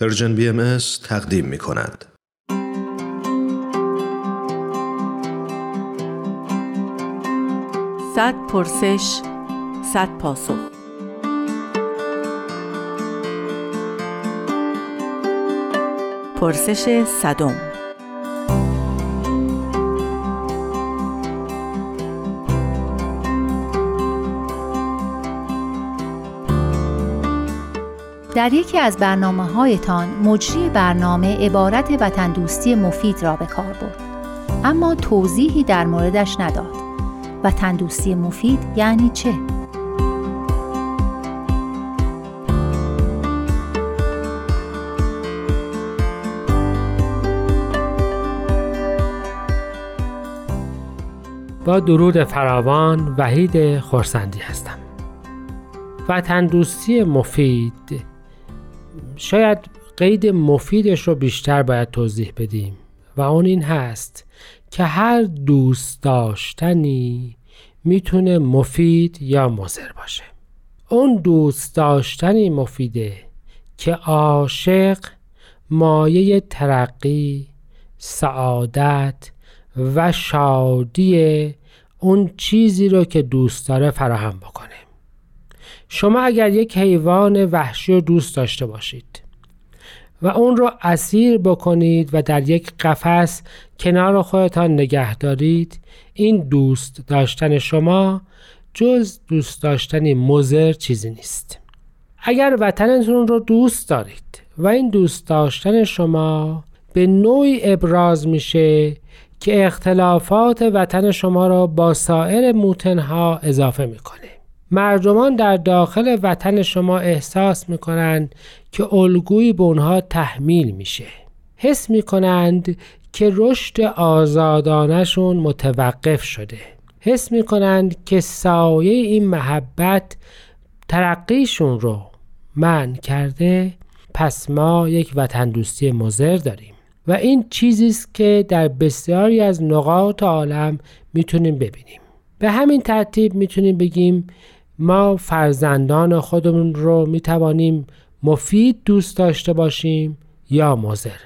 پرژن بی ام تقدیم می کند. صد پرسش صد پاسخ پرسش صدم در یکی از برنامه هایتان مجری برنامه عبارت وطن دوستی مفید را به کار برد. اما توضیحی در موردش نداد. وطن دوستی مفید یعنی چه؟ با درود فراوان وحید خورسندی هستم. وطن دوستی مفید شاید قید مفیدش رو بیشتر باید توضیح بدیم. و اون این هست که هر دوست داشتنی می‌تونه مفید یا مضر باشه. اون دوست داشتنی مفیده که عاشق مایه ترقی سعادت و شادی اون چیزی رو که دوست داره فراهم بکنه. شما اگر یک حیوان وحشی رو دوست داشته باشید و اون رو اسیر بکنید و در یک قفس کنار خودتان نگه دارید این دوست داشتن شما جز دوست داشتنی مزر چیزی نیست. اگر وطنتون رو دوست دارید و این دوست داشتن شما به نوعی ابراز میشه که اختلافات وطن شما را با سایر موتنها اضافه می‌کنه. مردمان در داخل وطن شما احساس می‌کنند که الگویی به اونها تحمیل میشه. حس می‌کنند که رشد آزادانشون متوقف شده. حس می‌کنند که سایه این محبت ترقیشون رو من کرده. پس ما یک وطن دوستی مزر داریم. و این چیزی است که در بسیاری از نقاط عالم می‌تونیم ببینیم. به همین ترتیب می‌تونیم بگیم ما فرزندان خودمون رو می توانیم مفید دوست داشته باشیم یا مزر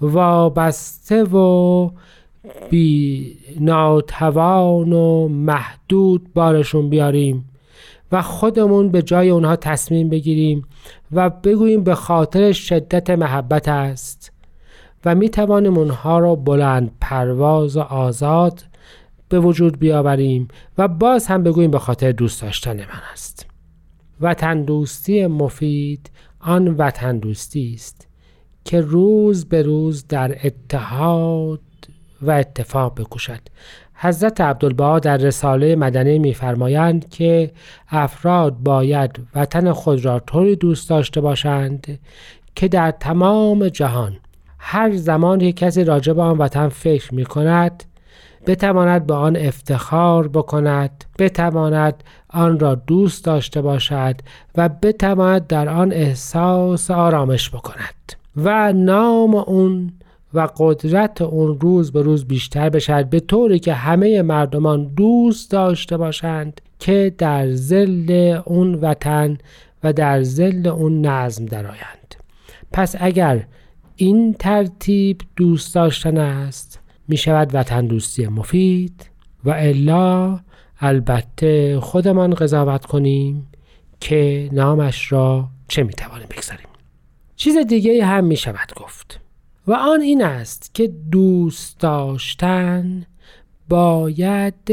وابسته و بی ناتوان و محدود بارشون بیاریم و خودمون به جای اونها تصمیم بگیریم و بگوییم به خاطر شدت محبت است و می توانیم اونها رو بلند پرواز و آزاد به وجود بیاوریم و باز هم بگوییم به خاطر دوست داشتن من است. وطن دوستی مفید آن وطن دوستی است که روز به روز در اتحاد و اتفاق بکوشد. حضرت عبدالبها در رساله مدنه میفرمایند که افراد باید وطن خود را طوری دوست داشته باشند که در تمام جهان هر زمان که کسی راجع به آن وطن فکر می کند بتواند به آن افتخار بکند بتواند آن را دوست داشته باشد و بتواند در آن احساس آرامش بکند. و نام اون و قدرت اون روز به روز بیشتر بشد به طوری که همه مردمان دوست داشته باشند که در زل اون وطن و در زل اون نظم درآیند. پس اگر این ترتیب دوست داشتن است می شود وطن دوستی مفید و الا البته خودمان قضاوت کنیم که نامش را چه می توانیم بگذاریم. چیز دیگه هم می شود گفت و آن این است که دوست داشتن باید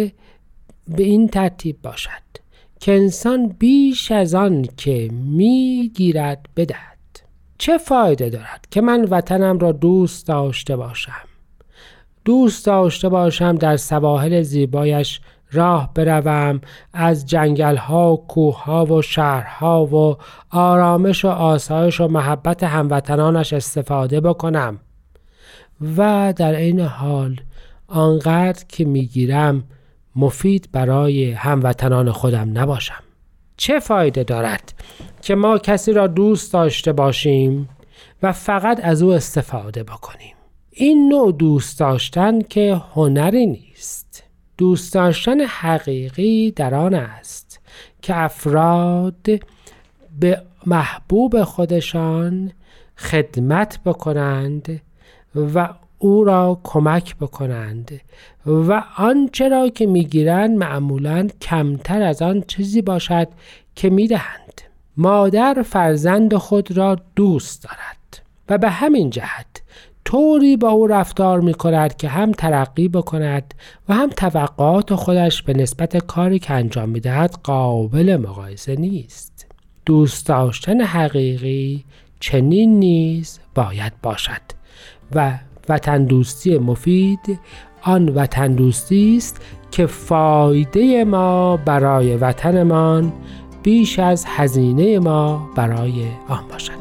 به این ترتیب باشد که انسان بیش از آن که می‌گیرد بدهد. چه فایده دارد که من وطنم را دوست داشته باشم؟ دوست داشته باشم در سواحل زیبایش راه بروم. از جنگل ها کوه ها و شهرها و آرامش و آسایش و محبت هموطنانش استفاده بکنم. و در این حال آنقدر که می‌گیرم مفید برای هموطنان خودم نباشم. چه فایده دارد که ما کسی را دوست داشته باشیم و فقط از او استفاده بکنیم؟ این نوع دوست داشتن که هنری نیست. دوست داشتن حقیقی در آن است که افراد به محبوب خودشان خدمت بکنند و او را کمک بکنند و آنچه را که می‌گیرند معمولا کمتر از آن چیزی باشد که می‌دهند. مادر فرزند خود را دوست دارد و به همین جهت طوری با او رفتار می کند که هم ترقی بکند و هم توقعات خودش به نسبت کاری که انجام می دهد قابل مقایسه نیست. دوست داشتن حقیقی چنین نیز باید باشد و وطن دوستی مفید آن وطن دوستی است که فایده ما برای وطنمان بیش از هزینه ما برای آن باشد